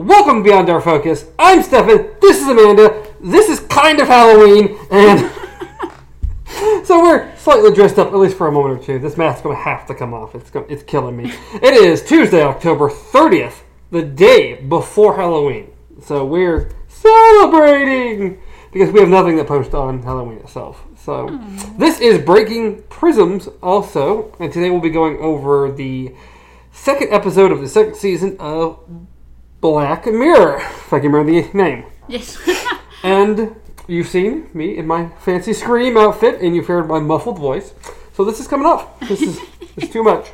Welcome to Beyond Our Focus. I'm Stefan. This is Amanda. This is kind of Halloween, and so we're slightly dressed up, at least for a moment or two. This mask's going to have to come off. It's go- it's killing me. It is Tuesday, October 30th, the day before Halloween. So we're celebrating because we have nothing to post on Halloween itself. So this is Breaking Prisms also, and today we'll be going over the second episode of the second season of Black Mirror, if I can remember the name. Yes. And you've seen me in my fancy scream outfit, and you've heard my muffled voice. So this is coming off. This is it's too much.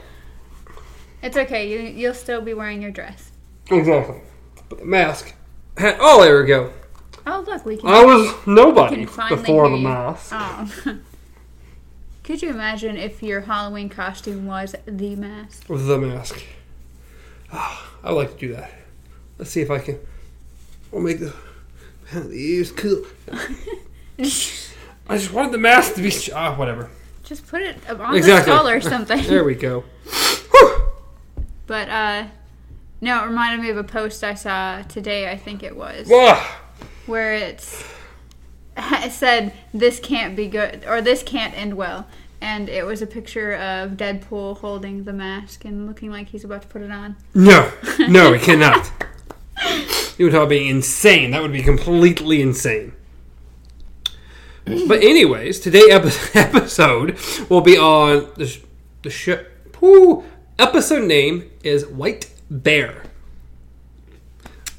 it's okay. You you'll still be wearing your dress. Exactly. But the mask. Oh, there we go. Oh look, we can. I was nobody before the mask. Oh. Could you imagine if your Halloween costume was the mask? The mask. Ah, I like to do that. Let's see if I can. I'll make the. Man, the ears cool. I just wanted the mask to be. Ah, whatever. Just put it on Exactly. the skull or something. There we go. But uh, no, it reminded me of a post I saw today. I think it was where it's it said this can't be good or this can't end well. And it was a picture of Deadpool holding the mask and looking like he's about to put it on. No, no, it cannot. You would talk about being insane. That would be completely insane. But anyways, today episode will be on the sh- the sh- whoo, episode name is White Bear.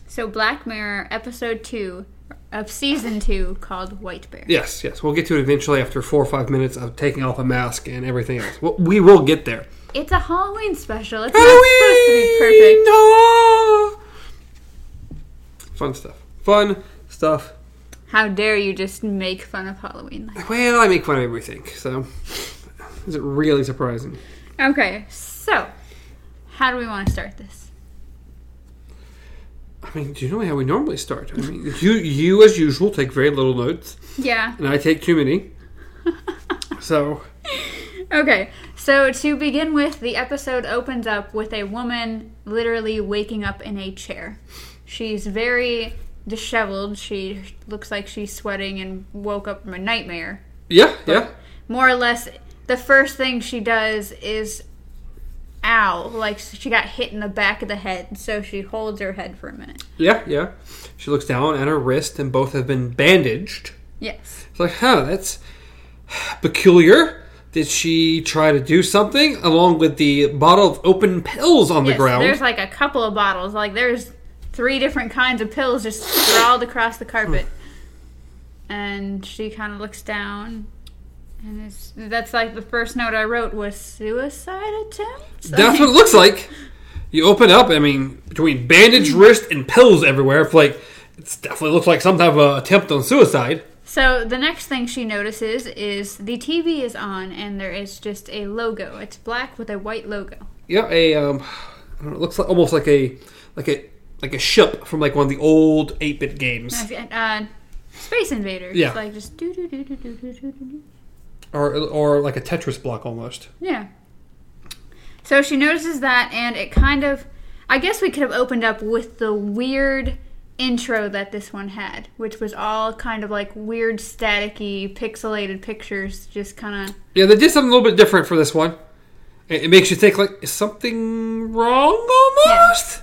So Black Mirror episode 2 of season 2 called White Bear. Yes, yes, we'll get to it eventually after four or five minutes of taking off a mask and everything else. Well, we will get there. It's a Halloween special. It's not supposed to be perfect. No! Fun stuff. Fun stuff. How dare you just make fun of Halloween? Well, I make fun of everything, so is it really surprising? Okay, so how do we want to start this? I mean, do you know how we normally start? I mean, you, you as usual, take very little notes, Yeah. and I take too many. So, Okay, so to begin with, the episode opens up with a woman literally waking up in a chair. She's very disheveled. She looks like she's sweating and woke up from a nightmare. yeah, yeah. More or less, the first thing she does is ow, like she got hit in the back of the head. So she holds her head for a minute. Yeah, yeah. She looks down at her wrist, and both have been bandaged. Yes. It's like, huh, that's peculiar. Did she try to do something along with the bottle of open pills on the ground? There's like a couple of bottles. Like there's three different kinds of pills just sprawled across the carpet. And she kind of looks down, and it's that's like the first note I wrote was suicide attempt. That's what it looks like. You open up, I mean, between bandaged wrist and pills everywhere, it's like, it definitely looks like some type of attempt on suicide. So the next thing she notices is the TV is on, and there is just a logo. It's black with a white logo. Yeah, a, um, I don't know, it looks like, almost like a, like a, like a ship from like one of the old 8-bit games. Uh, Space Invaders. Yeah. Like just do do do do do do do do. Or, or like a Tetris block almost. Yeah. So she notices that, and it kind of. I guess we could have opened up with the weird intro that this one had, which was all kind of like weird, staticky, pixelated pictures, just kind of. Yeah, they did something a little bit different for this one. It, it makes you think like, is something wrong almost?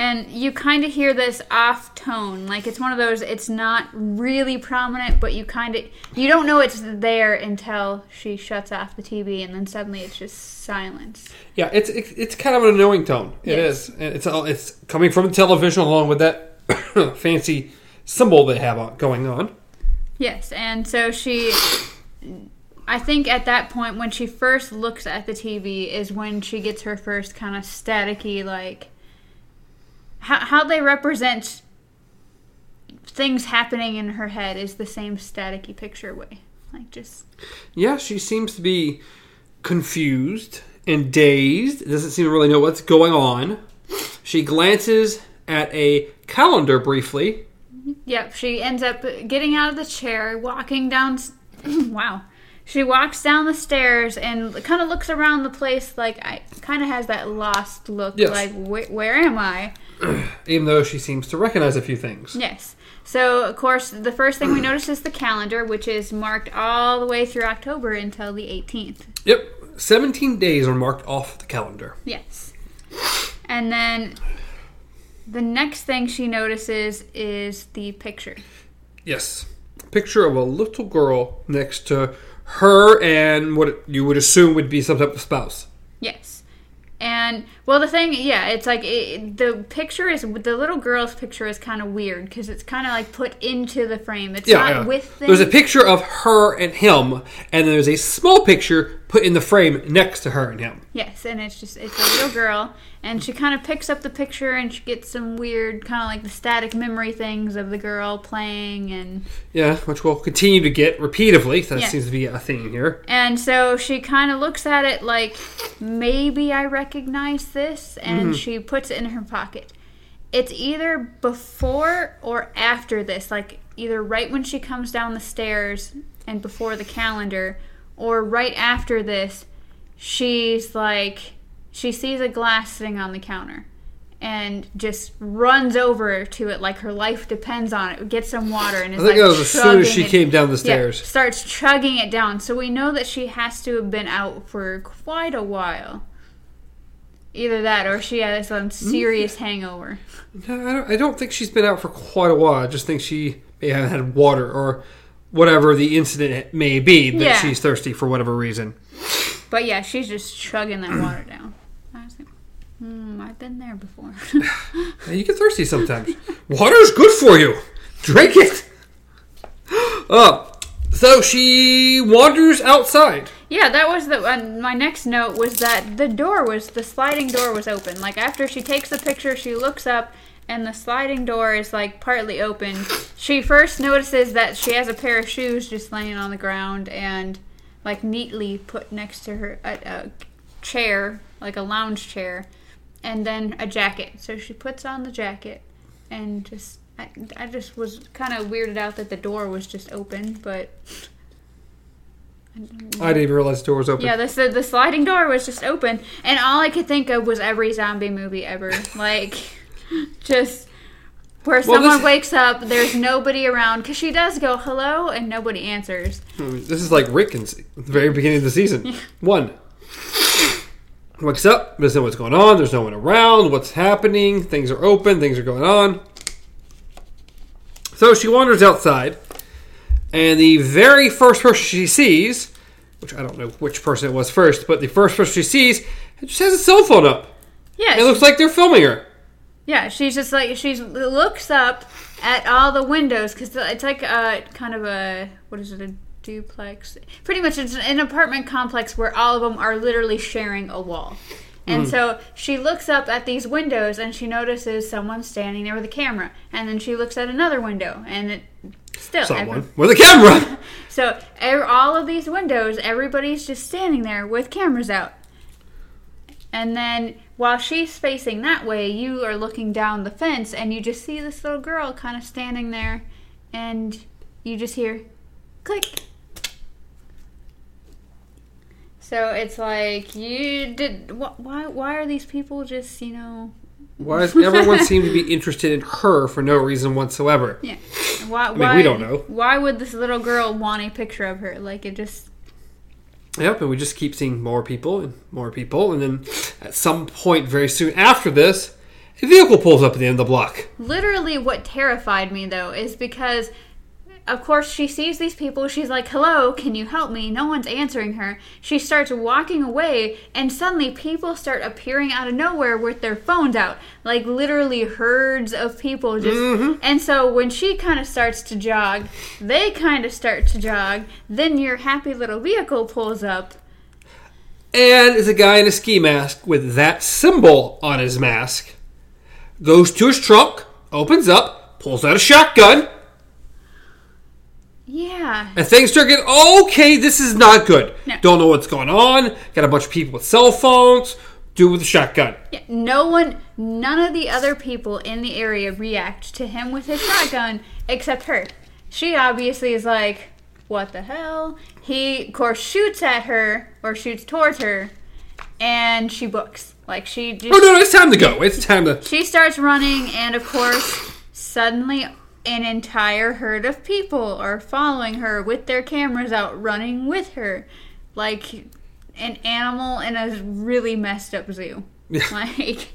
And you kind of hear this off tone. Like it's one of those, it's not really prominent, but you kind of. You don't know it's there until she shuts off the TV, and then suddenly it's just silence. Yeah, it's it's, it's kind of an annoying tone. It Yes. is. It's all it's coming from the television along with that fancy symbol they have on, going on. Yes, and so she. I think at that point, when she first looks at the TV, is when she gets her first kind of staticky, like. How, how they represent things happening in her head is the same staticky picture way. Like, just. Yeah, she seems to be confused and dazed. Doesn't seem to really know what's going on. She glances at a calendar briefly. Yep, she ends up getting out of the chair, walking down. wow. She walks down the stairs and kind of looks around the place like I kind of has that lost look Yes. like where, where am I? Even though she seems to recognize a few things. Yes. So of course the first thing we notice is the calendar which is marked all the way through October until the 18th. Yep. 17 days are marked off the calendar. Yes. And then the next thing she notices is the picture. Yes. Picture of a little girl next to her and what you would assume would be some type of spouse. Yes. And well, the thing, yeah, it's like it, the picture is the little girl's picture is kind of weird because it's kind of like put into the frame. It's Yeah, not yeah. with them. There's a picture of her and him, and then there's a small picture put in the frame next to her and him. Yes, and it's just it's a little girl, and she kind of picks up the picture and she gets some weird kind of like the static memory things of the girl playing and Yeah, which we'll continue to get repeatedly. That Yeah. seems to be a theme here. and so she kind of looks at it like maybe I recognize this, and mm-hmm. she puts it in her pocket. It's either before or after this, like either right when she comes down the stairs and before the calendar, or right after this, she's like, she sees a glass sitting on the counter and just runs over to it like her life depends on it, gets some water, and is I think like that was as soon as she it- came down the yeah, stairs. starts chugging it down. So we know that she has to have been out for quite a while. Either that or she has some serious hangover. No, I don't, I don't think she's been out for quite a while. I just think she may have had water or whatever the incident may be that Yeah. she's thirsty for whatever reason. But yeah, she's just chugging that water down. I was like, hmm, I've been there before. Yeah, You get thirsty sometimes. Water's good for you. Drink it. Uh, so she wanders outside. Yeah, that was the uh, my next note was that the door was the sliding door was open. Like after she takes the picture, she looks up and the sliding door is like partly open. She first notices that she has a pair of shoes just laying on the ground and like neatly put next to her a, a chair, like a lounge chair, and then a jacket. So she puts on the jacket and just I, I just was kind of weirded out that the door was just open, but I didn't even realize the door was open. yeah, the the, sliding door was just open, and all I could think of was every zombie movie ever, like just where Well, someone this- wakes up, there's nobody around, because she does go hello and nobody answers. Hmm, this is like Rick in the very beginning of the season. One. Wakes up, doesn't know what's going on, there's no one around, what's happening, things are open, things are going on. So she wanders outside, and the very first person she sees, which I don't know which person it was first, but the first person she sees just has a cell phone up. Yeah, It looks like they're filming her. Yeah, she's just like she looks up at all the windows because it's like a kind of a what is it a duplex? Pretty much, it's an apartment complex where all of them are literally sharing a wall. And Hmm. so she looks up at these windows and she notices someone standing there with a camera. And then she looks at another window and it still Someone with a camera. so er, all of these windows, everybody's just standing there with cameras out. And then while she's facing that way, you are looking down the fence and you just see this little girl kind of standing there and you just hear click. So it's like you did wh- why why are these people just, you know, Why does everyone seem to be interested in her for no reason whatsoever? yeah. Why mean, why we don't know. Why would this little girl want a picture of her? Like it just Yep, and we just keep seeing more people and more people, and then at some point very soon after this, a vehicle pulls up at the end of the block. literally what terrified me though is because of course she sees these people. She's like hello can you help me? No one's answering her. She starts walking away and suddenly people start appearing out of nowhere with their phones out like literally herds of people just mm-hmm. and so when she kind of starts to jog they kind of start to jog then your happy little vehicle pulls up. And it's a guy in a ski mask with that symbol on his mask. Goes to his trunk, opens up, pulls out a shotgun, yeah and things start getting okay. This is not good. No. Don't know what's going on. Got a bunch of people with cell phones. Do with a shotgun. Yeah, no one, none of the other people in the area react to him with his shotgun except her. She obviously is like, what the hell? He, of course, shoots at her or shoots towards her, and she books. Like she just Oh no, no, it's time to go. It's time to. she starts running, and of course, suddenly an entire herd of people are following her with their cameras out, running with her, like an animal in a really messed up zoo. Like,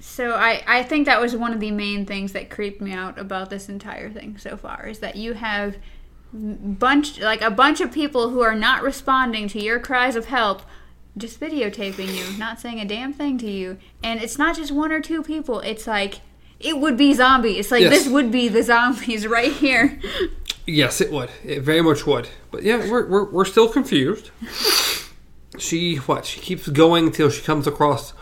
so I I think that was one of the main things that creeped me out about this entire thing so far is that you have bunch like a bunch of people who are not responding to your cries of help just videotaping you not saying a damn thing to you. And it's not just one or two people. It's like it would be zombies like Yes. this would be the zombies right here Yes, it would. It very much would. But yeah, we're we're, we're still confused. She what? She keeps going until she comes across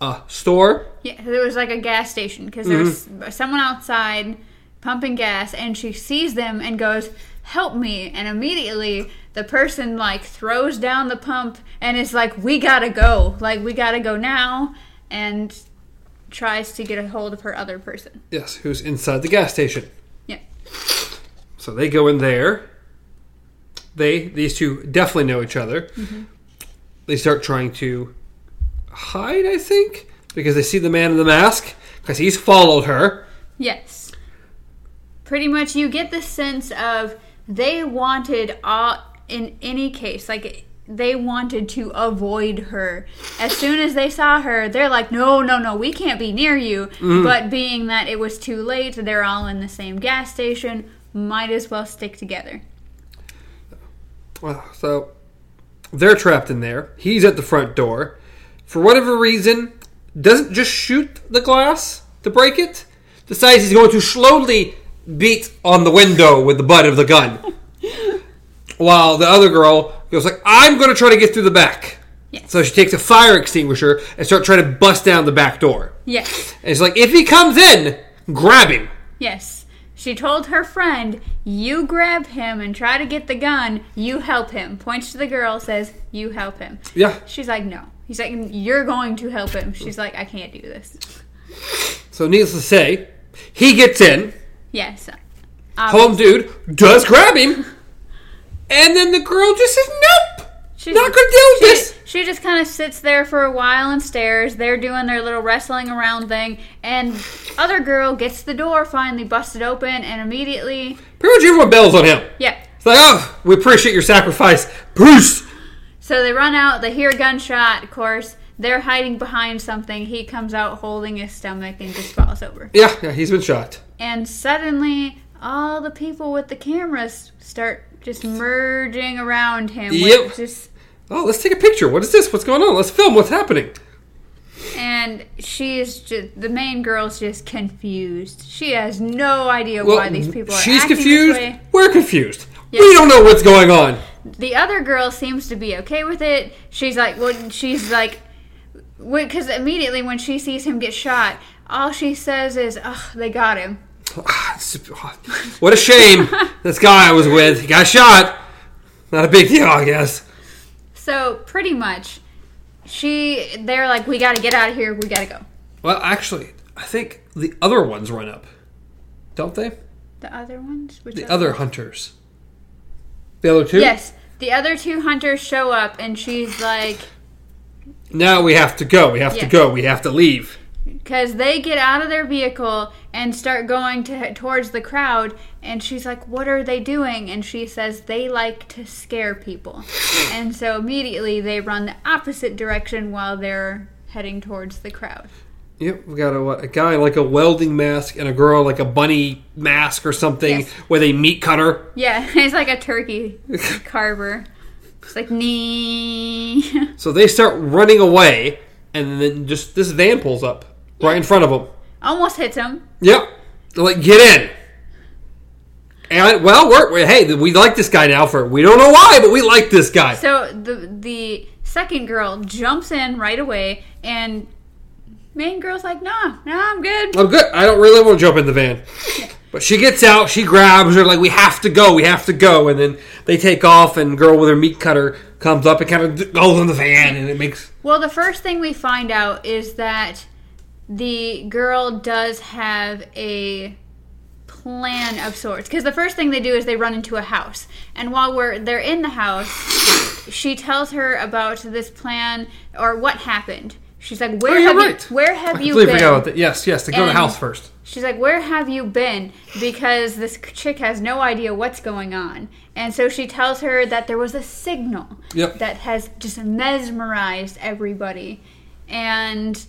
a store. yeah there was like a gas station because there was mm-hmm. someone outside pumping gas and she sees them and goes help me and immediately the person like throws down the pump and is like we gotta go like we gotta go now and tries to get a hold of her other person Yes, who's inside the gas station. yeah So they go in there. They these two definitely know each other. Mm-hmm. They start trying to hide, I think, because they see the man in the mask because he's followed her. Yes. Pretty much, you get the sense of they wanted all in any case, like they wanted to avoid her. As soon as they saw her, they're like, "No, no, no, we can't be near you." Mm. But being that it was too late, they're all in the same gas station. Might as well stick together. Well, so they're trapped in there. He's at the front door. For whatever reason, doesn't just shoot the glass to break it. Decides he's going to slowly beat on the window with the butt of the gun. While the other girl goes like, "I'm going to try to get through the back." Yes. So she takes a fire extinguisher and start trying to bust down the back door. Yes. And she's like, "If he comes in, grab him." Yes. She told her friend, You grab him and try to get the gun, you help him. Points to the girl, says, You help him. Yeah. She's like, No. He's like, You're going to help him. She's like, I can't do this. So needless to say, he gets in. Yes. Home dude does grab him, and then the girl just says, "Nope, She's not gonna deal with she, this." She just kind of sits there for a while and stares. They're doing their little wrestling around thing, and other girl gets the door finally busted open, and immediately, Pretty much everyone bells on him. yeah. It's like, "Oh, we appreciate your sacrifice, Bruce." So they run out. They hear a gunshot. Of course, they're hiding behind something. He comes out holding his stomach and just falls over. Yeah, yeah, he's been shot. And suddenly, all the people with the cameras start just merging around him. with Yep. Just Oh, let's take a picture. What is this? What's going on? Let's film. What's happening? and she's just the main girl's just confused. She has no idea why these people are she's acting confused. this way. We're confused. Yeah. We don't know what's going on. The other girl seems to be okay with it. She's like, well, she's like, because immediately when she sees him get shot, all she says is, "Ugh, they got him." Ah, what a shame. this guy I was with he got shot. Not a big deal, I guess. So pretty much, she they're like, "We got to get out of here. We got to go." Well, actually, I think the other ones run up, don't they? The other ones, which The other- other hunters. The other two. Yes, the other two hunters show up, and she's like, Now we have to go. We have to go. We have to leave. Because they get out of their vehicle and start going to towards the crowd, and she's like, "What are they doing?" And she says, "They like to scare people," and so immediately they run the opposite direction while they're heading towards the crowd. Yep, we got a what? A guy like a welding mask and a girl like a bunny mask or something Yes. with a meat cutter. Yeah, it's like a turkey carver. It's like knee. So they start running away, and then just this van pulls up right in front of him. Almost hits him. Yep, like get in. And well, we're, we hey, we like this guy now for we don't know why, but we like this guy. So the the second girl jumps in right away, and main girl's like, "Nah, nah, I'm good." I'm good. I don't really want to jump in the van. But she gets out, she grabs her, like, we have to go, we have to go. And then they take off, and girl with her meat cutter comes up and kind of goes in the van, and it makes. Well, the first thing we find out is that the girl does have a plan of sorts. Because the first thing they do is they run into a house, and while we're they're in the house, she tells her about this plan or what happened. She's like, "Where Oh, have right. you? Where have I you been?" forgot about that. Yes, yes. To go to the house first. She's like, Where have you been? Because this chick has no idea what's going on. And so she tells her that there was a signal Yep. that has just mesmerized everybody. And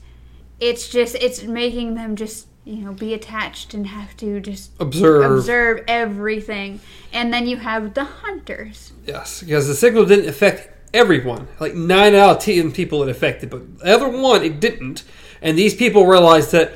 it's just, it's making them just, you know, be attached and have to just Observe. observe everything. And then you have the hunters. Yes, because the signal didn't affect everyone. Like nine out of ten people it affected, but the other one it didn't. And these people realized that,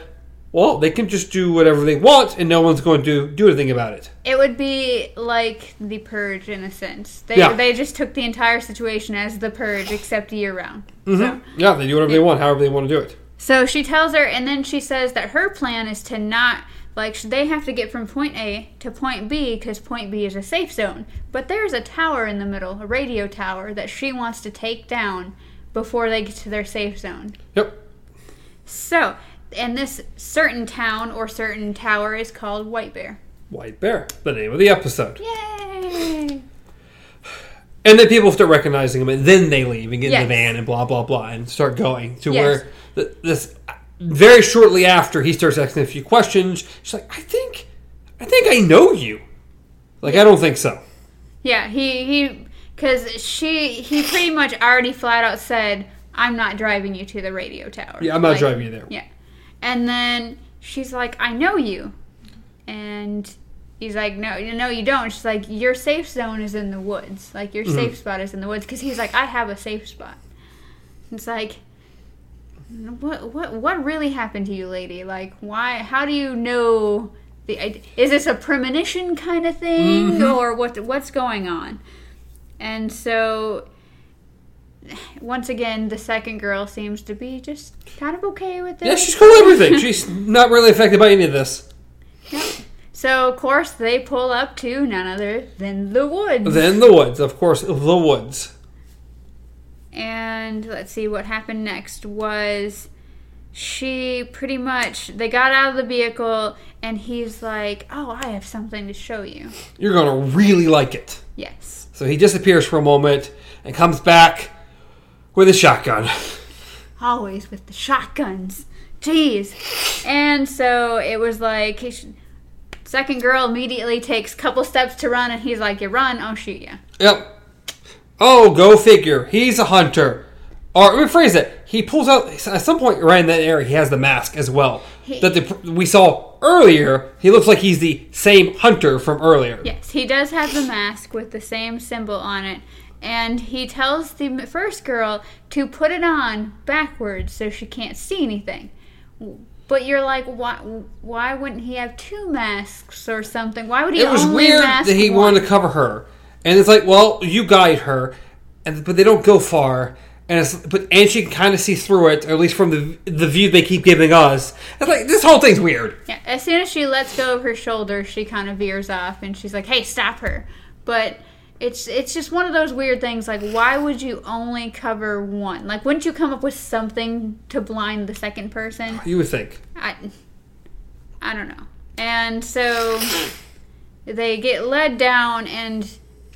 well, they can just do whatever they want, and no one's going to do anything about it. It would be like the purge in a sense. They, Yeah. they just took the entire situation as the purge, except year round. Mm-hmm. So. Yeah, they do whatever they want, however they want to do it. So she tells her, and then she says that her plan is to not like they have to get from point A to point B because point B is a safe zone. But there's a tower in the middle, a radio tower that she wants to take down before they get to their safe zone. Yep. So, and this certain town or certain tower is called White Bear. White Bear, the name of the episode. Yay! And then people start recognizing them, and then they leave and get in the van and blah blah blah, and start going to Yes. where th- this. Very shortly after, he starts asking a few questions. She's like, "I think, I think I know you." Like, I don't think so. Yeah, he he because she he pretty much already flat out said, "I'm not driving you to the radio tower." Yeah, I'm not Like, driving you there. Yeah, and then she's like, "I know you," and he's like, "No, you know you don't." She's like, "Your safe zone is in the woods. Like your Mm-hmm. safe spot is in the woods." Because he's like, "I have a safe spot." It's like. What what what really happened to you, lady? Like, why? How do you know the? Is this a premonition kind of thing, Mm-hmm. or what? What's going on? And so, once again, the second girl seems to be just kind of okay with it. Yeah, she's cool with everything. She's not really affected by any of this. Yep. So, of course, they pull up to none other than the woods. Then the woods, of course, the woods. and let's see what happened next was she pretty much they got out of the vehicle and he's like oh i have something to show you You're gonna really like it. yes So he disappears for a moment and comes back with a shotgun. always with the shotguns jeez and so it was like he sh- second girl immediately takes a couple steps to run and he's like you run i'll shoot you Yep. Oh, go figure. He's a hunter. Or rephrase it. He pulls out at some point right in that area. He has the mask as well He- that the, we saw earlier. He looks like he's the same hunter from earlier. Yes, he does have the mask with the same symbol on it. And he tells the first girl to put it on backwards so she can't see anything. But you're like, why? Why wouldn't he have two masks or something? Why would he It was only weird mask that he one? wanted to cover her, and it's like, well, you guide her, and but they don't go far, and it's but and she can kind of see through it, or at least from the the view they keep giving us. It's like this whole thing's weird. Yeah, as soon as she lets go of her shoulder, she kind of veers off, and she's like, "Hey, stop her!" But it's it's just one of those weird things. Like, why would you only cover one? Like, wouldn't you come up with something to blind the second person? You would think. I, I don't know. And so they get led down, and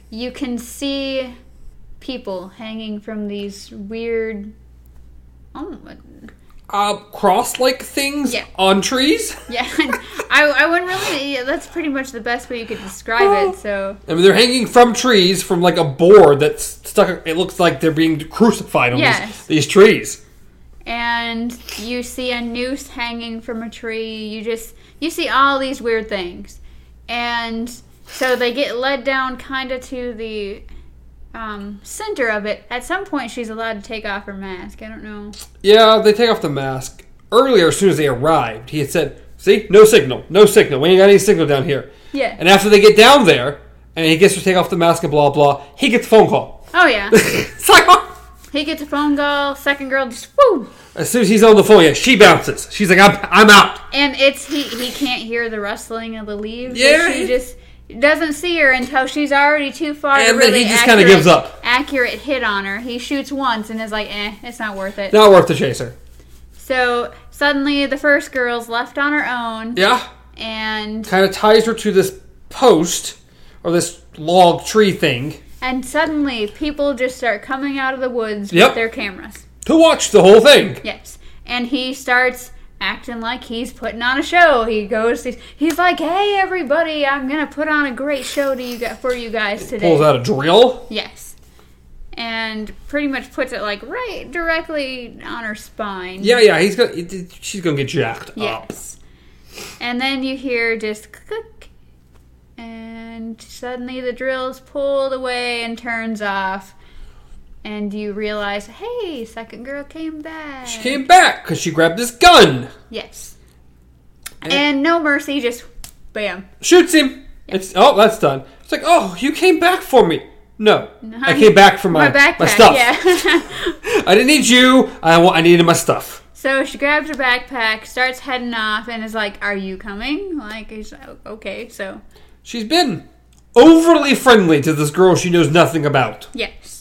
you can see people hanging from these weird. Oh, Uh, cross-like things Yeah. on trees. yeah. I, I wouldn't really. Yeah, that's pretty much the best way you could describe it. So I mean, they're hanging from trees from like a board that's stuck. It looks like they're being crucified on Yes. these, these trees. and you see a noose hanging from a tree. You just you see all these weird things, and so they get led down kind of to the um, center of it. At some point, she's allowed to take off her mask. I don't know. Yeah, they take off the mask. Earlier, as soon as they arrived, he had said, See, no signal, no signal. We ain't got any signal down here. Yeah. And after they get down there, and he gets to take off the mask and blah, blah, he gets a phone call. Oh yeah, it's like, oh. he gets a phone call. Second girl just woo, As soon as he's on the phone, yeah, she bounces. She's like, I'm, I'm out. and it's he. He can't hear the rustling of the leaves. Yeah, she just doesn't see her until she's already too far. And to then really he just kinda accurate- gives up. Accurate hit on her. He shoots once and is like, eh, it's not worth it. Not worth the chaser. So suddenly the first girl's left on her own, Yeah. and Kind of ties her to this post or this log tree thing and suddenly people just start coming out of the woods Yep. with their cameras. to watch the whole thing. Yes. And he starts acting like he's putting on a show. He goes, he's, he's like, "Hey, everybody, I'm gonna put on a great show to you for you guys today." Pulls out a drill. Yes. And pretty much puts it like right directly on her spine. Yeah, yeah, he's gonna. She's gonna get jacked up. Yes. And then you hear just click, and suddenly the drill's pulled away and turns off. And you realize, hey, second girl came back. She came back because she grabbed this gun, Yes. And- And no mercy, just bam. shoots him. It's oh, that's done. It's like oh, you came back for me. No, I I'm- came back for my My backpack, stuff. yeah. I didn't need you. I I needed my stuff. so she grabs her backpack, starts heading off, and is like, "Are you coming?" Like, like, oh, okay. So She's been overly friendly to this girl she knows nothing about. yes.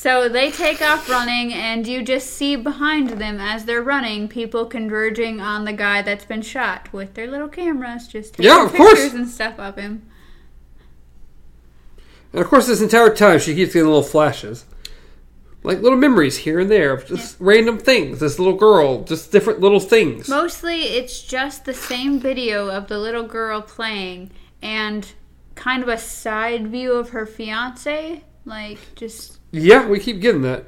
So they take off running, and you just see behind them as they're running, people converging on the guy that's been shot with their little cameras, just taking Yeah, of pictures course. and stuff of him. And of course, this entire time she keeps getting little flashes, like little memories here and there of just random things. This little girl, just different little things. Mostly, it's just the same video of the little girl playing and kind of a side view of her fiance. Like, just. Yeah, we keep getting that.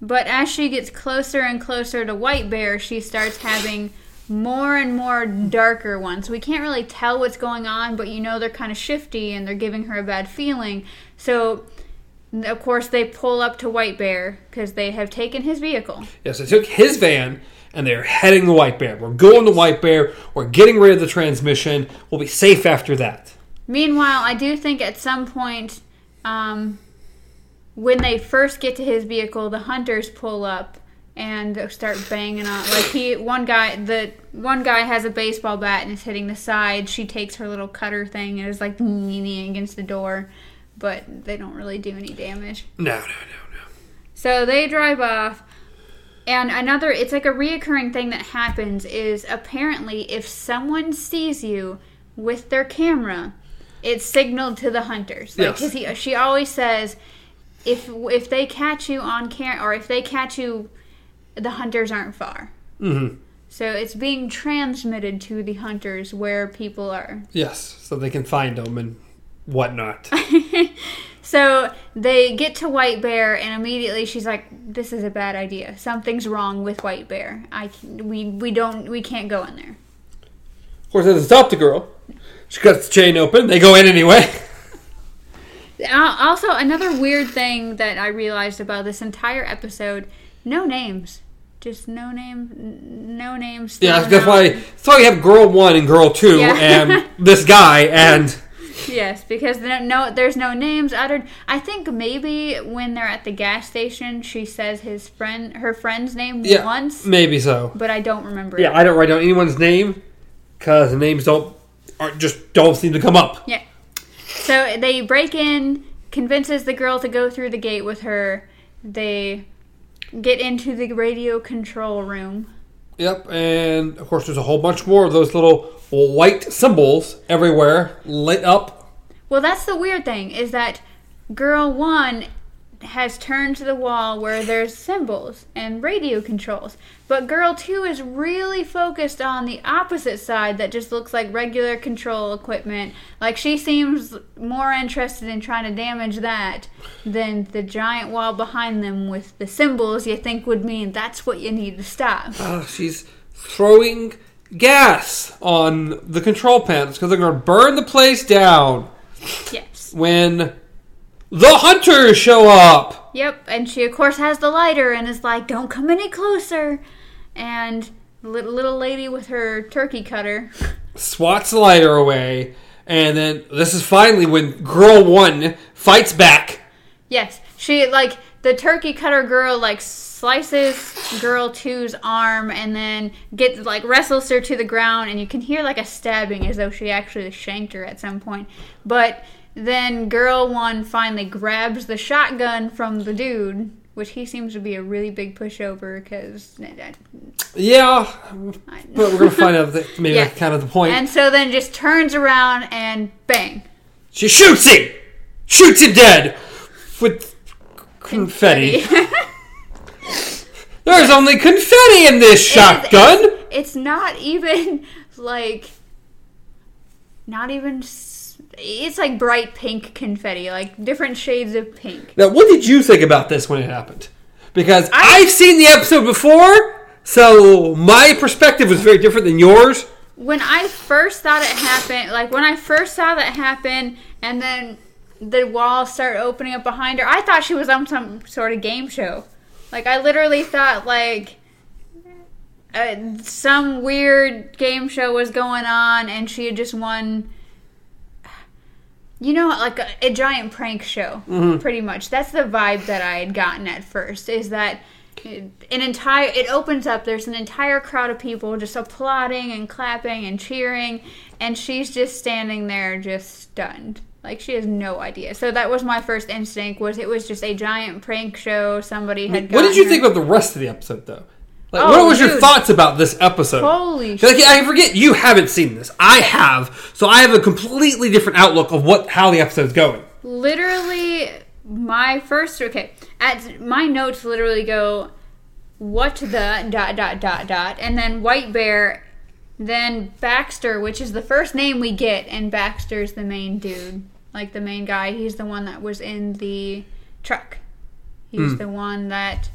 But as she gets closer and closer to White Bear, she starts having more and more darker ones. We can't really tell what's going on, but you know they're kind of shifty and they're giving her a bad feeling. So, of course, they pull up to White Bear because they have taken his vehicle. Yes, they took his van and they're heading to White Bear. We're going to White Bear. We're getting rid of the transmission. We'll be safe after that. Meanwhile, I do think at some point, um, when they first get to his vehicle, the hunters pull up and start banging on. Like he, one guy, the one guy has a baseball bat and is hitting the side. She takes her little cutter thing and is like leaning against the door, but they don't really do any damage. No, no, no, no. So they drive off. And another, it's like a reoccurring thing that happens is apparently if someone sees you with their camera, it's signaled to the hunters. Like, Yes. he, she always says, if if they catch you on camera or if they catch you, the hunters aren't far. Mm-hmm. So it's being transmitted to the hunters where people are. Yes, so they can find them and whatnot. So they get to White Bear, and immediately she's like, "This is a bad idea. Something's wrong with White Bear. I we we don't we can't go in there." of course, doesn't stop the girl. She cuts the chain open. They go in anyway. Al- Also, another weird thing that I realized about this entire episode: no names, just no name, n- no names. Yeah, that's out. why. That's why you have girl one and girl two, Yeah. and this guy, and Yes, because no, no, there's no names uttered. I think maybe when they're at the gas station, she says his friend, her friend's name yeah, once, maybe so. but I don't remember. Yeah, it. I don't write down anyone's name because the names don't are just don't seem to come up. Yeah. So they break in, convinces the girl to go through the gate with her. They get into the radio control room. Yep, and of course, there's a whole bunch more of those little white symbols everywhere lit up. Well, that's the weird thing is that girl 1 has turned to the wall where there's symbols and radio controls. But girl 2 is really focused on the opposite side that just looks like regular control equipment. Like she seems more interested in trying to damage that than the giant wall behind them with the symbols you think would mean that's what you need to stop. Uh, she's throwing gas on the control panels because they're going to burn the place down Yes. when the hunters show up. Yep, and she of course has the lighter and is like, "Don't come any closer." And little little lady with her turkey cutter. swats the lighter away, and then this is finally when girl one fights back. Yes, she like the turkey cutter girl like slices girl two's arm and then gets like wrestles her to the ground and you can hear like a stabbing as though she actually shanked her at some point. But then girl one finally grabs the shotgun from the dude, which he seems to be a really big pushover because Yeah, but we're gonna find out that maybe Yeah. that's kind of the point. and so then just turns around and bang. she shoots him, shoots him dead with confetti. There's only confetti in this shotgun. It's not even like not even it's like bright pink confetti, like different shades of pink. Now, what did you think about this when it happened? Because I- I've seen the episode before, so my perspective was very different than yours. When I first thought it happened, like when I first saw that happen and then the walls start opening up behind her, I thought she was on some sort of game show. Like I literally thought like uh, some weird game show was going on and she had just won you know like a, a giant prank show mm-hmm. pretty much. That's the vibe that i had gotten at first is that an entire it opens up there's an entire crowd of people just applauding and clapping and cheering and she's just standing there just stunned. Like she has no idea. So that was my first instinct was it was just a giant prank show somebody had What did you her- think about the rest of the episode, though? Like, Oh, what was your thoughts about this episode? holy like, I forget you haven't seen this. I have, so I have a completely different outlook of what how the episode's going. literally my first okay at my notes literally go what the dot dot dot dot and then white bear then baxter which is the first name we get and baxter's the main dude like the main guy he's the one that was in the truck he's hmm. the one that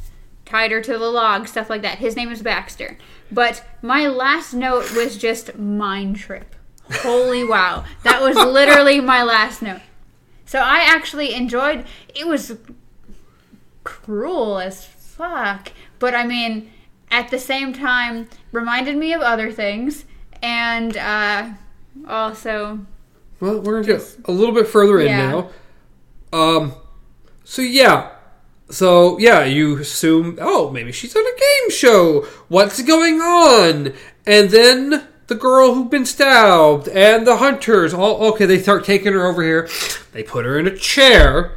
tied her to the log stuff like that his name is baxter but my last note was just mind trip holy wow that was literally my last note so I actually enjoyed. It was cruel as fuck, but I mean, at the same time, reminded me of other things, and uh, also Well, we're gonna get a little bit further in Yeah. now. Um, so yeah, so yeah, you assume, oh, maybe she's on a game show. What's going on? And then the girl who'd been stabbed and the hunters. All okay, they start taking her over here. They put her in a chair.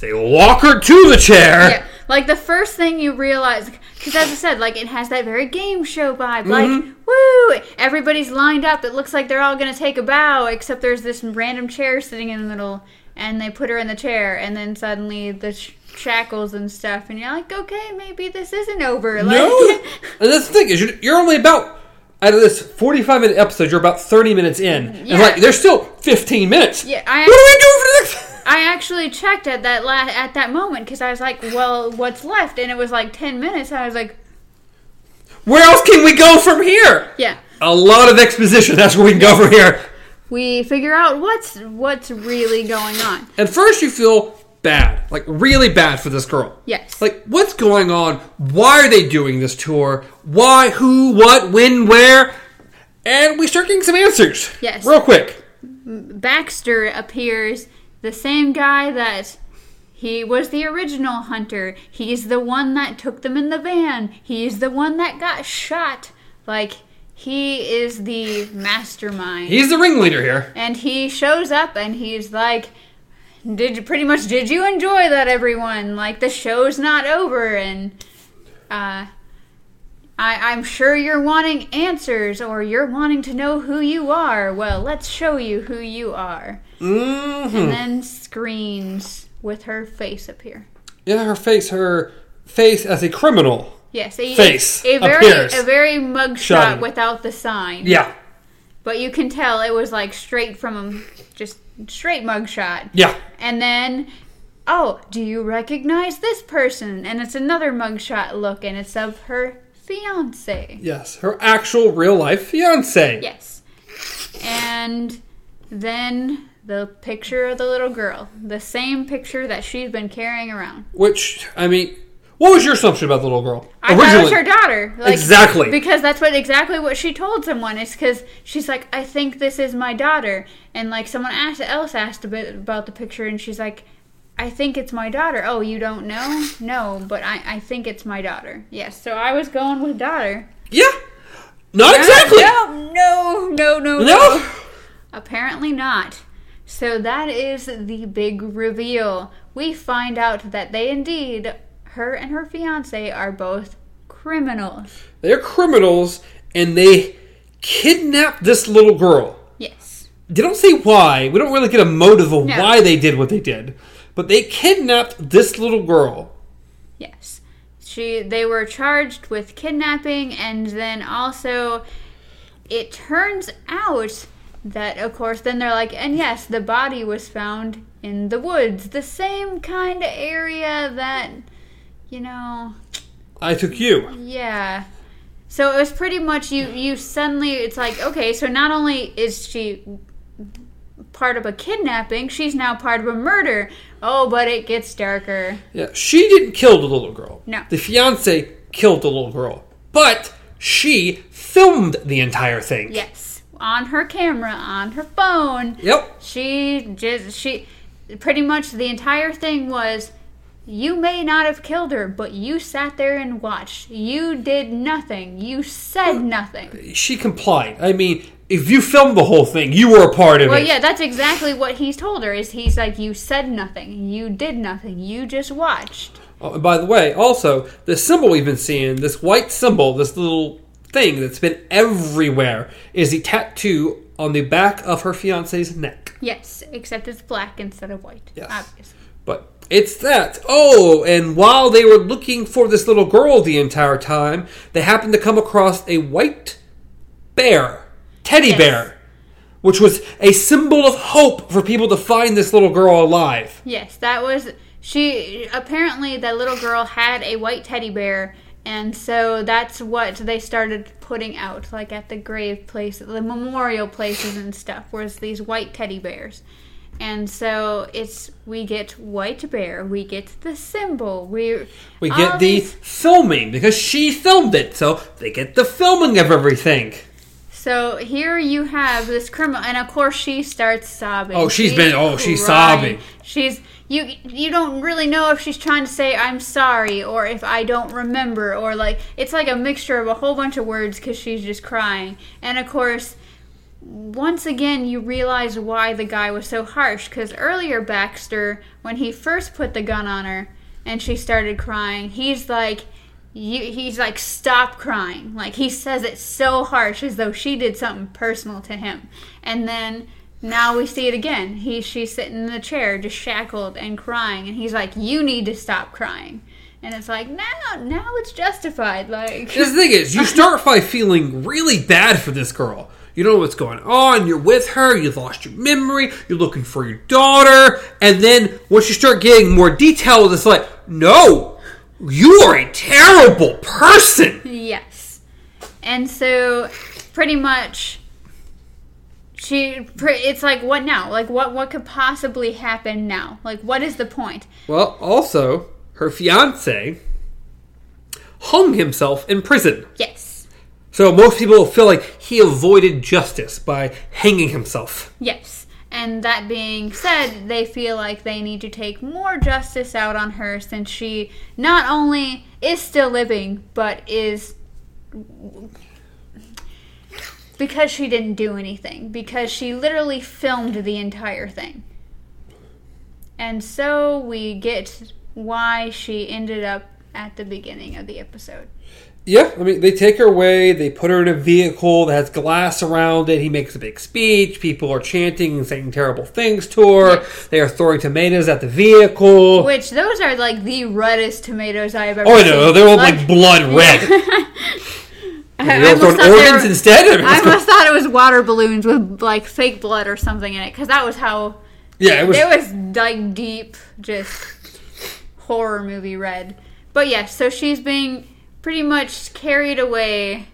They walk her to the chair. yeah, like the first thing you realize, because as I said, like it has that very game show vibe. Like, mm-hmm. woo! Everybody's lined up. It looks like they're all gonna take a bow, except there's this random chair sitting in the middle, and they put her in the chair, and then suddenly the sh- shackles and stuff, and you're like, okay, maybe this isn't over. Like, No, and that's the thing is you're, you're only about out of this 45 minute episode, you're about 30 minutes in, and like there's still 15 minutes. Yeah, I- what are we doing for the next? I actually checked at that la- at that moment because I was like, well, what's left? And it was like ten minutes. I was like, Where else can we go from here? yeah. A lot of exposition. That's where we can go from here. We figure out what's what's really going on. At first, you feel bad, like really bad for this girl. Yes. Like, what's going on? Why are they doing this tour? Why? Who? What? When? Where? And we start getting some answers. Yes. Real quick. Baxter appears, the same guy that he was the original hunter. He's the one that took them in the van. He's the one that got shot. Like he is the mastermind. He's the ringleader here. and he shows up and he's like did you pretty much did you enjoy that everyone like the show's not over and uh I, I'm sure you're wanting answers or you're wanting to know who you are. Well, let's show you who you are. Mm-hmm. And then screens with her face appear. Yeah, her face, her face as a criminal. Yes, a, Face a very appears. a very mugshot Shot. without the sign. Yeah. But you can tell it was like straight from a just straight mugshot. Yeah. And then, oh, do you recognize this person? And it's another mugshot look, and it's of her fiance. Yes. Her actual real life fiance. Yes. And then the picture of the little girl. The same picture that she's been carrying around. Which, I mean, what was your assumption about the little girl? I thought it was her daughter. Like, Exactly. Because that's what exactly what she told someone. It's because she's like, I think this is my daughter. And like someone asked, else asked a bit about the picture, and she's like, I think it's my daughter. Oh, you don't know? No, but I, I think it's my daughter. Yes. So I was going with daughter. Yeah. Not exactly. No, no, no, no, No. Apparently not. So that is the big reveal. We find out that they indeed, her and her fiance, are both criminals. They're criminals, and they kidnapped this little girl. Yes. They don't say why. We don't really get a motive of No. why they did what they did. But they kidnapped this little girl. Yes. She they were charged with kidnapping and then also it turns out that of course then they're like and yes, the body was found in the woods, the same kind of area that you know, I took you. yeah. So it was pretty much you you suddenly it's like okay, so not only is she part of a kidnapping, she's now part of a murder. Oh, but it gets darker. Yeah, she didn't kill the little girl. No. The fiance killed the little girl. But she filmed the entire thing. Yes, on her camera, on her phone. Yep. She just she pretty much the entire thing was you may not have killed her, but you sat there and watched. You did nothing. You said nothing. She complied. I mean, if you filmed the whole thing, you were a part of Well, it. Well, yeah, that's exactly what he's told her. Is he's like, you said nothing. You did nothing. You just watched. Oh, and by the way, also, the symbol we've been seeing, this white symbol, this little thing that's been everywhere, is the tattoo on the back of her fiance's neck. Yes, except it's black instead of white. Yes. Obviously. But it's that. Oh, and while they were looking for this little girl the entire time, they happened to come across a white bear, teddy Yes. bear, which was a symbol of hope for people to find this little girl alive. Yes, that was she. Apparently, that little girl had a white teddy bear, and so that's what they started putting out, like at the grave place, the memorial places and stuff, was these white teddy bears. And so it's we get white bear, we get the symbol, we We get the these- filming because she filmed it, so they get the filming of everything. So here you have this criminal, and of course she starts sobbing. Oh, she's been- oh, she's crying. sobbing. She's you. You don't really know if she's trying to say I'm sorry or if I don't remember or like it's like a mixture of a whole bunch of words because she's just crying. And of course, once again you realize why the guy was so harsh because earlier Baxter, when he first put the gun on her and she started crying, he's like. You, he's like, stop crying. Like, he says it so harsh as though she did something personal to him. And then now we see it again. He, she's sitting in the chair, just shackled and crying. And he's like, you need to stop crying. And it's like, now, now it's justified. Like, The thing is, you start by feeling really bad for this girl. You don't know what's going on. You're with her. You've lost your memory. You're looking for your daughter. And then once you start getting more detailed, it's like, no, you are a terrible person. Yes. And so pretty much she it's like what now? Like what what could possibly happen now? Like what is the point? Well, also, her fiance hung himself in prison. Yes. So most people feel like he avoided justice by hanging himself. Yes. And that being said, they feel like they need to take more justice out on her since she not only is still living, but is because she didn't do anything, because she literally filmed the entire thing. And so we get why she ended up at the beginning of the episode. Yeah, I mean, they take her away, they put her in a vehicle that has glass around it. He makes a big speech. People are chanting and saying terrible things to her. Yes. They are throwing tomatoes at the vehicle. Which those are like the reddest tomatoes I have ever oh, seen. know. They're all like, blood red. I, I were almost thought they organs were- instead. I mean, I almost thought it was water balloons with like fake blood or something in it because that was how yeah, it was. it was like deep, just horror movie red. But yeah, so she's being pretty much carried away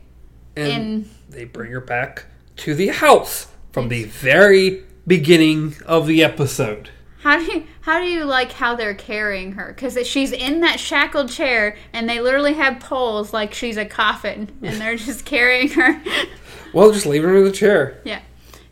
and in they bring her back to the house from the very beginning of the episode. How do you how do you like how they're carrying her? Because she's in that shackled chair, and they literally have poles like she's a coffin, and they're just carrying her. Well, just leave her in the chair. yeah.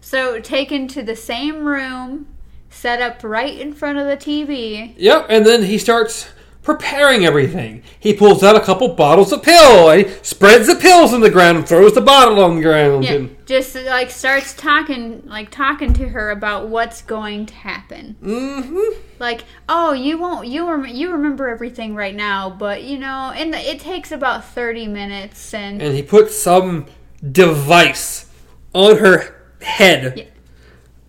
So taken to the same room, set up right in front of the TV. Yep, and then he starts preparing everything. He pulls out a couple bottles of pill. And he spreads the pills on the ground and throws the bottle on the ground. Yeah, And, just like starts talking, like talking to her about what's going to happen. Mm-hmm. Like, oh, you won't, you rem- you remember everything right now, but you know, and it takes about thirty minutes, and And he puts some device on her head. Yeah.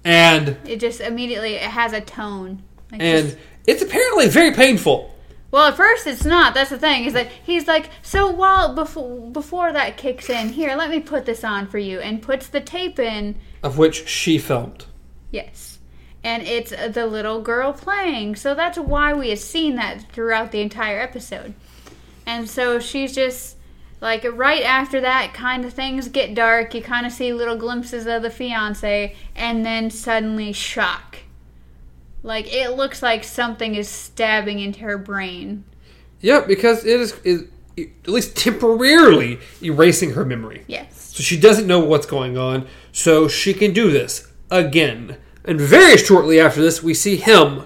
And it just immediately it has a tone. Like and just- it's apparently very painful. Well, at first it's not. That's the thing is that he's like, so while before before that kicks in, here, let me put this on for you, and puts the tape in. Of which she filmed. Yes. And it's the little girl playing. So that's why we have seen that throughout the entire episode. And so she's just like right after that kind of things get dark, you kind of see little glimpses of the fiance and then suddenly shock. Like it looks like something is stabbing into her brain. Yep, because it is, is at least temporarily erasing her memory. Yes. So she doesn't know what's going on, so she can do this again. And very shortly after this, we see him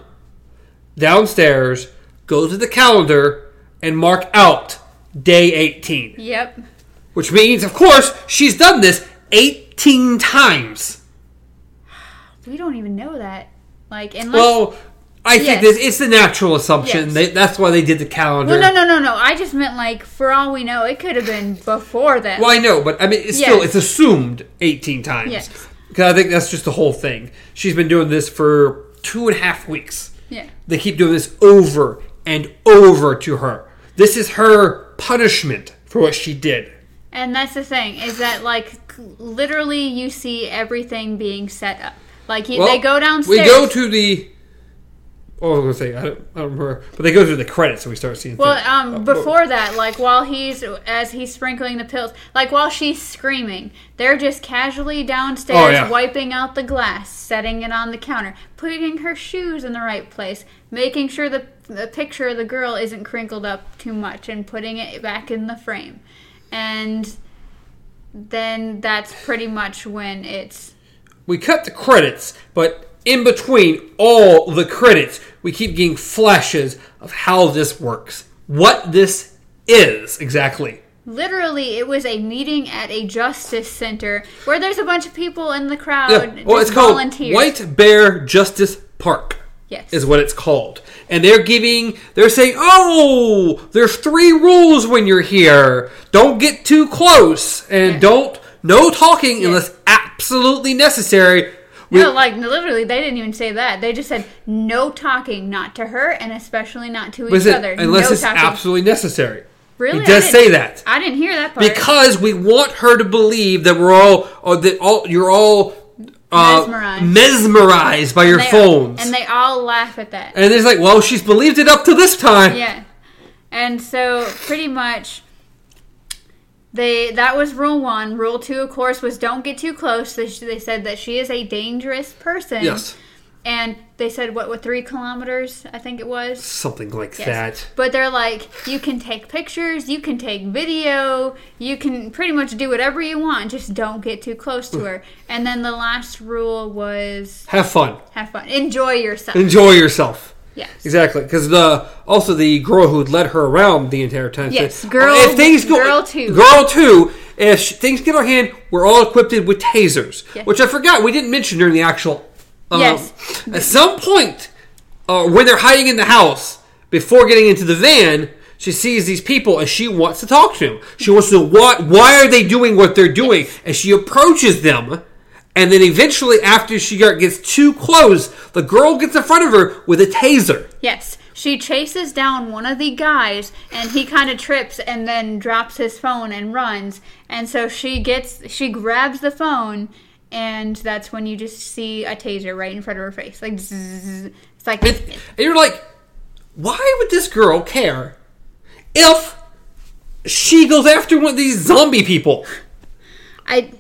downstairs go to the calendar and mark out day 18. Yep. Which means, of course, she's done this 18 times. We don't even know that. Like unless Well, I think Yes. this, it's the natural assumption. Yes. They, that's why they did the calendar. Well, no, no, no, no. I just meant like for all we know, it could have been before that. Well, I know, but I mean, it's still it's assumed eighteen times. Yes. Because I think that's just the whole thing. She's been doing this for two and a half weeks. Yeah. They keep doing this over and over to her. This is her punishment for what she did. And that's the thing is that like literally you see everything being set up. Like you, Well, they go downstairs. We go to the. Oh, I was gonna say I don't, I don't remember, but they go through the credits and we start seeing. well, things. um, Oh, before that, like while he's as he's sprinkling the pills, like while she's screaming, they're just casually downstairs Oh, yeah. wiping out the glass, setting it on the counter, putting her shoes in the right place, making sure the the picture of the girl isn't crinkled up too much, and putting it back in the frame, and then that's pretty much when it's we cut the credits, but in between all the credits, we keep getting flashes of how this works, what this is exactly. Literally, it was a meeting at a justice center where there's a bunch of people in the crowd. Yeah, oh, well, just it's called. White Bear Justice Park. Yes. is what it's called. And they're giving, they're saying, oh, there's three rules when you're here. Don't get too close, and Yeah. don't, no talking unless absolutely necessary. We- no, like literally, they didn't even say that. They just said no talking, not to her, and especially not to each other. unless no it's talking. absolutely necessary. Really, It I does say that. I didn't hear that part. because we want her to believe that we're all or that all you're all uh, Mesmerized. mesmerized by your They- phones and they all laugh at that. and it's like well she's believed it up to this time Yeah. And so pretty much they that was rule 1. Rule 2 of course was don't get too close. They, they said that she is a dangerous person. yes And they said what what 3 kilometers I think it was. something like Yes. that But they're like you can take pictures, you can take video, you can pretty much do whatever you want, just don't get too close to mm. her. And then the last rule was have fun have fun. Enjoy yourself. enjoy yourself Yes. exactly because the also the girl who led her around the entire time Yes, said, girl- "Oh, if things go girl two." girl two if things get our hand we're all equipped with tasers Yes. which i forgot we didn't mention during the actual um, Yes. at some point uh, when they're hiding in the house before getting into the van she sees these people and she wants to talk to them she wants to know what why are they doing what they're doing and she approaches them and then eventually after she gets too close the girl gets in front of her with a taser Yes. She chases down one of the guys and he kind of trips and then drops his phone and runs. And so she gets she grabs the phone and that's when you just see a taser right in front of her face. Like zzz. it's like And, and you're like, why would this girl care if she goes after one of these zombie people? I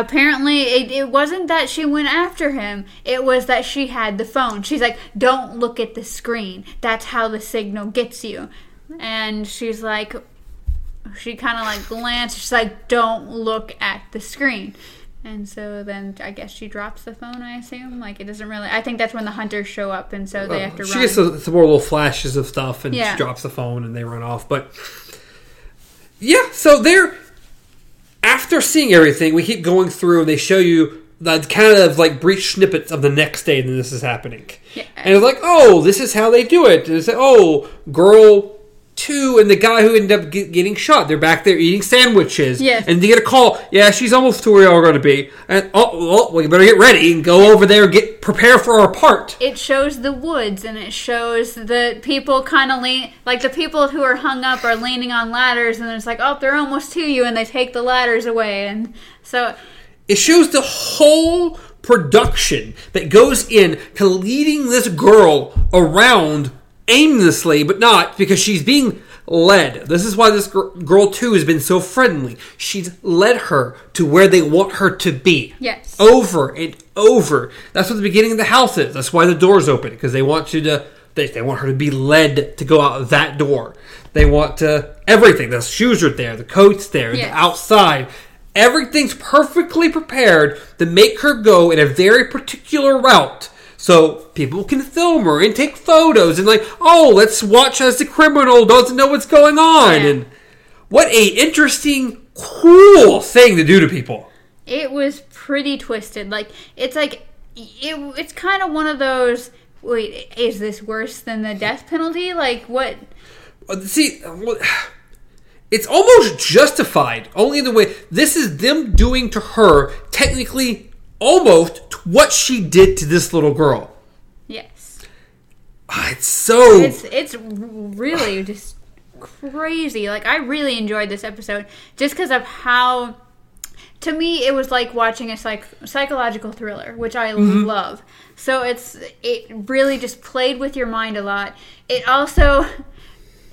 apparently it, it wasn't that she went after him it was that she had the phone she's like don't look at the screen that's how the signal gets you and she's like she kind of like glanced she's like don't look at the screen And so then I guess she drops the phone. I assume like it doesn't really. I think that's when the hunters show up, and so they have to she run. gets some some more little flashes of stuff, and Yeah. she drops the phone, and they run off. But yeah, so they're after seeing everything, we keep going through, and they show you the kind of like brief snippets of the next day that this is happening. Yeah. And it's like, oh, this is how they do it. And it's like, oh, girl two and the guy who ended up get, getting shot. They're back there eating sandwiches. Yes. And they get a call. Yeah, she's almost to where y'all are going to be. And oh, oh, well, you better get ready and go over there get prepare for our part. it shows the woods and it shows the people kind of lean like the people who are hung up are leaning on ladders and it's like oh they're almost to you and they take the ladders away and so It shows the whole production that goes in to leading this girl around aimlessly, but not because she's being led. This is why this gr- girl too has been so friendly. She's led her to where they want her to be. Yes. Over and over. That's what the beginning of the house is. That's why the door's open because they want you to. They, they want her to be led to go out that door. They want to everything. The shoes are there. The coat's there. Yes. The outside. Everything's perfectly prepared to make her go in a very particular route. So people can film her and take photos and like, oh, let's watch as the criminal doesn't know what's going on. Yeah. And what a interesting, cool thing to do to people. it was pretty twisted like it's like it, it's kind of one of those wait is this worse than the death penalty like what Uh, See, it's almost justified. Only in the way this is them doing to her, technically, almost what she did to this little girl. yes Ah, It's so. it's it's really just crazy. Like I really enjoyed this episode just because of how. To me, it was like watching a psych- psychological thriller, which I love. So it's it really just played with your mind a lot. It also,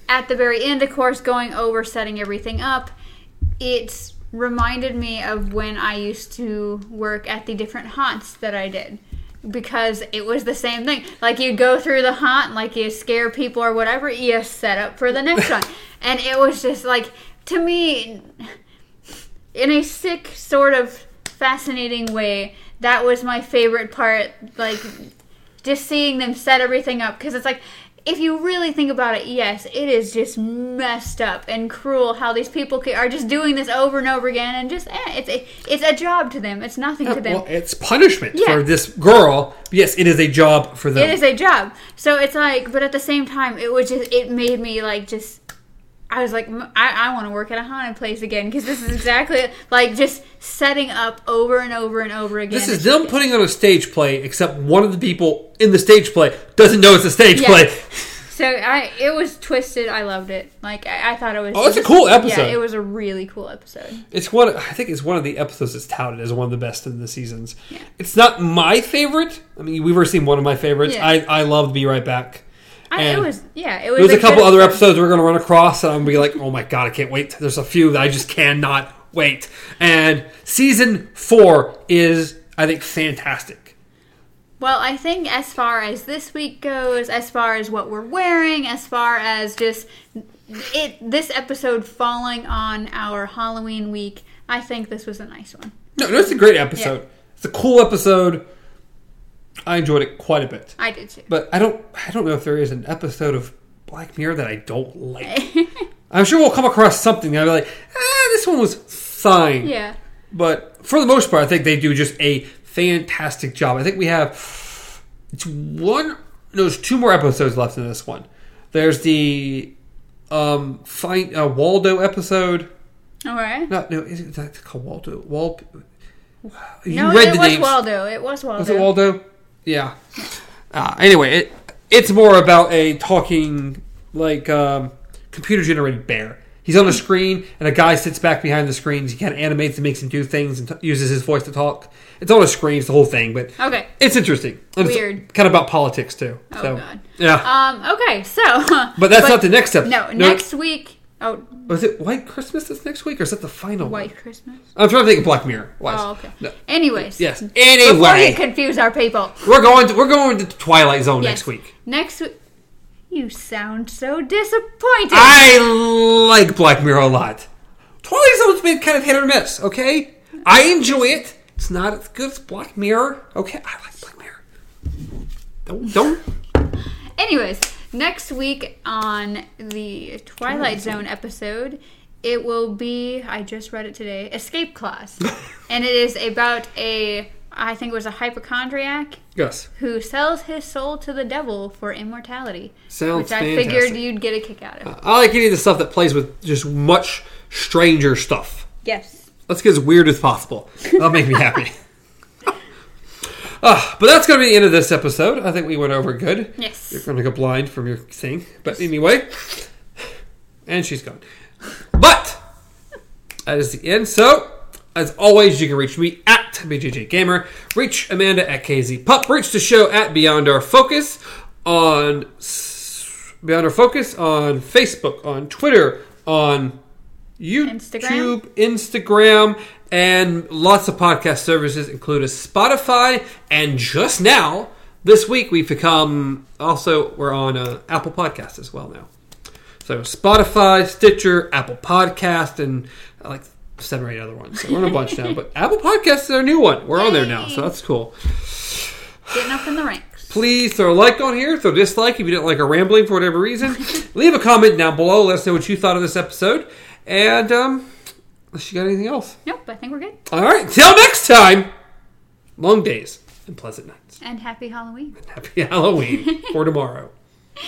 at the very end, of course, going over setting everything up, it's reminded me of when I used to work at the different haunts that I did. Because it was the same thing. Like you go through the haunt, like you scare people or whatever, you set up for the next one. And it was just like, to me, in a sick, sort of fascinating way, that was my favorite part. Like, just seeing them set everything up. Because it's like, if you really think about it, yes, it is just messed up and cruel how these people are just doing this over and over again, and just eh, it's a, it's a job to them. It's nothing to them. well, it's punishment Yeah. for this girl. Yes, it is a job for them. It is a job. So it's like, but at the same time, it was just it made me like just. I was like, I, I want to work at a haunted place again because this is exactly like just setting up over and over and over again. This is them putting on a stage play, except one of the people in the stage play doesn't know it's a stage Yeah. play. So I, it was twisted. I loved it. Like I, I thought it was. Oh, it's a cool episode. Yeah, it was a really cool episode. It's one. I think it's one of the episodes that's touted as one of the best in the seasons. It's not my favorite. I mean, we've already seen one of my favorites. Yeah. I I loved Be Right Back. I, it was yeah. It was. There's a couple good other episodes we're gonna run across, and I'm gonna be like, oh my god, I can't wait. There's a few that I just cannot wait. And season four is, I think, fantastic. Well, I think as far as this week goes, as far as what we're wearing, as far as just it this episode falling on our Halloween week, I think this was a nice one. No, no, it's a great episode. It's a cool episode. I enjoyed it quite a bit. I did too. But I don't I don't know if there is an episode of Black Mirror that I don't like. I'm sure we'll come across something that I'll be like, ah, this one was fine. yeah. But for the most part, I think they do just a fantastic job. I think we have it's one no, there's two more episodes left in this one. There's the um find uh, Waldo episode. All right. No, no, is it that's called Waldo? Wal. You No, read it the was names. Waldo. It was Waldo. Was it Waldo? Yeah. Uh, anyway, it it's more about a talking like um, computer generated bear. He's on a screen, and a guy sits back behind the screens. He kind of animates and makes him do things, and t- uses his voice to talk. It's on a screen, it's the whole thing, but Okay. it's interesting. And it's Weird. kind of about politics too. Oh so, God. Yeah, Um. Okay. So. but that's not the next episode. No. Next week. Oh, Was it White Christmas this next week, or is that the final? one? White Christmas. I'm trying to think of Black Mirror. Was. Oh, okay. No. Anyways. Yes. Anyway, Before you confuse our people. we're going to we're going to Twilight Zone Yes. next week. Next week. You sound so disappointed. I like Black Mirror a lot. Twilight Zone's been kind of hit or miss, okay? I enjoy it. It's not as good as Black Mirror. Okay, I like Black Mirror. Don't don't. Anyways, next week on the Twilight Zone episode, it will be, I just read it today, Escape Clause. and it is about a, I think it was a hypochondriac Yes, who sells his soul to the devil for immortality. sounds which I fantastic. figured you'd get a kick out of. I like any of the stuff that plays with just much stranger stuff. yes. Let's get as weird as possible. That'll make me happy. Ah, but that's going to be the end of this episode. I think we went over good. Yes. You're going to go blind from your thing. But anyway, and she's gone. But that is the end. So, as always, you can reach me at BJJ Gamer, reach Amanda at KZ Pup, reach the show at Beyond Our Focus on Beyond Our Focus on Facebook, on Twitter, on YouTube, Instagram, and lots of podcast services, including Spotify. And just now, this week, we've become also we're on uh, Apple Podcast as well now. So Spotify, Stitcher, Apple Podcast, and uh, like seven or eight other ones. So we're on a bunch now. But Apple Podcast is our new one. We're on there now, so that's cool. Getting up in the ranks. Please throw a like on here, throw a dislike if you didn't like our rambling for whatever reason. Leave a comment down below. Let us know what you thought of this episode. And um, unless you got anything else. Nope, I think we're good. All right, till next time. Long days and pleasant nights. And happy Halloween. And Happy Halloween for tomorrow.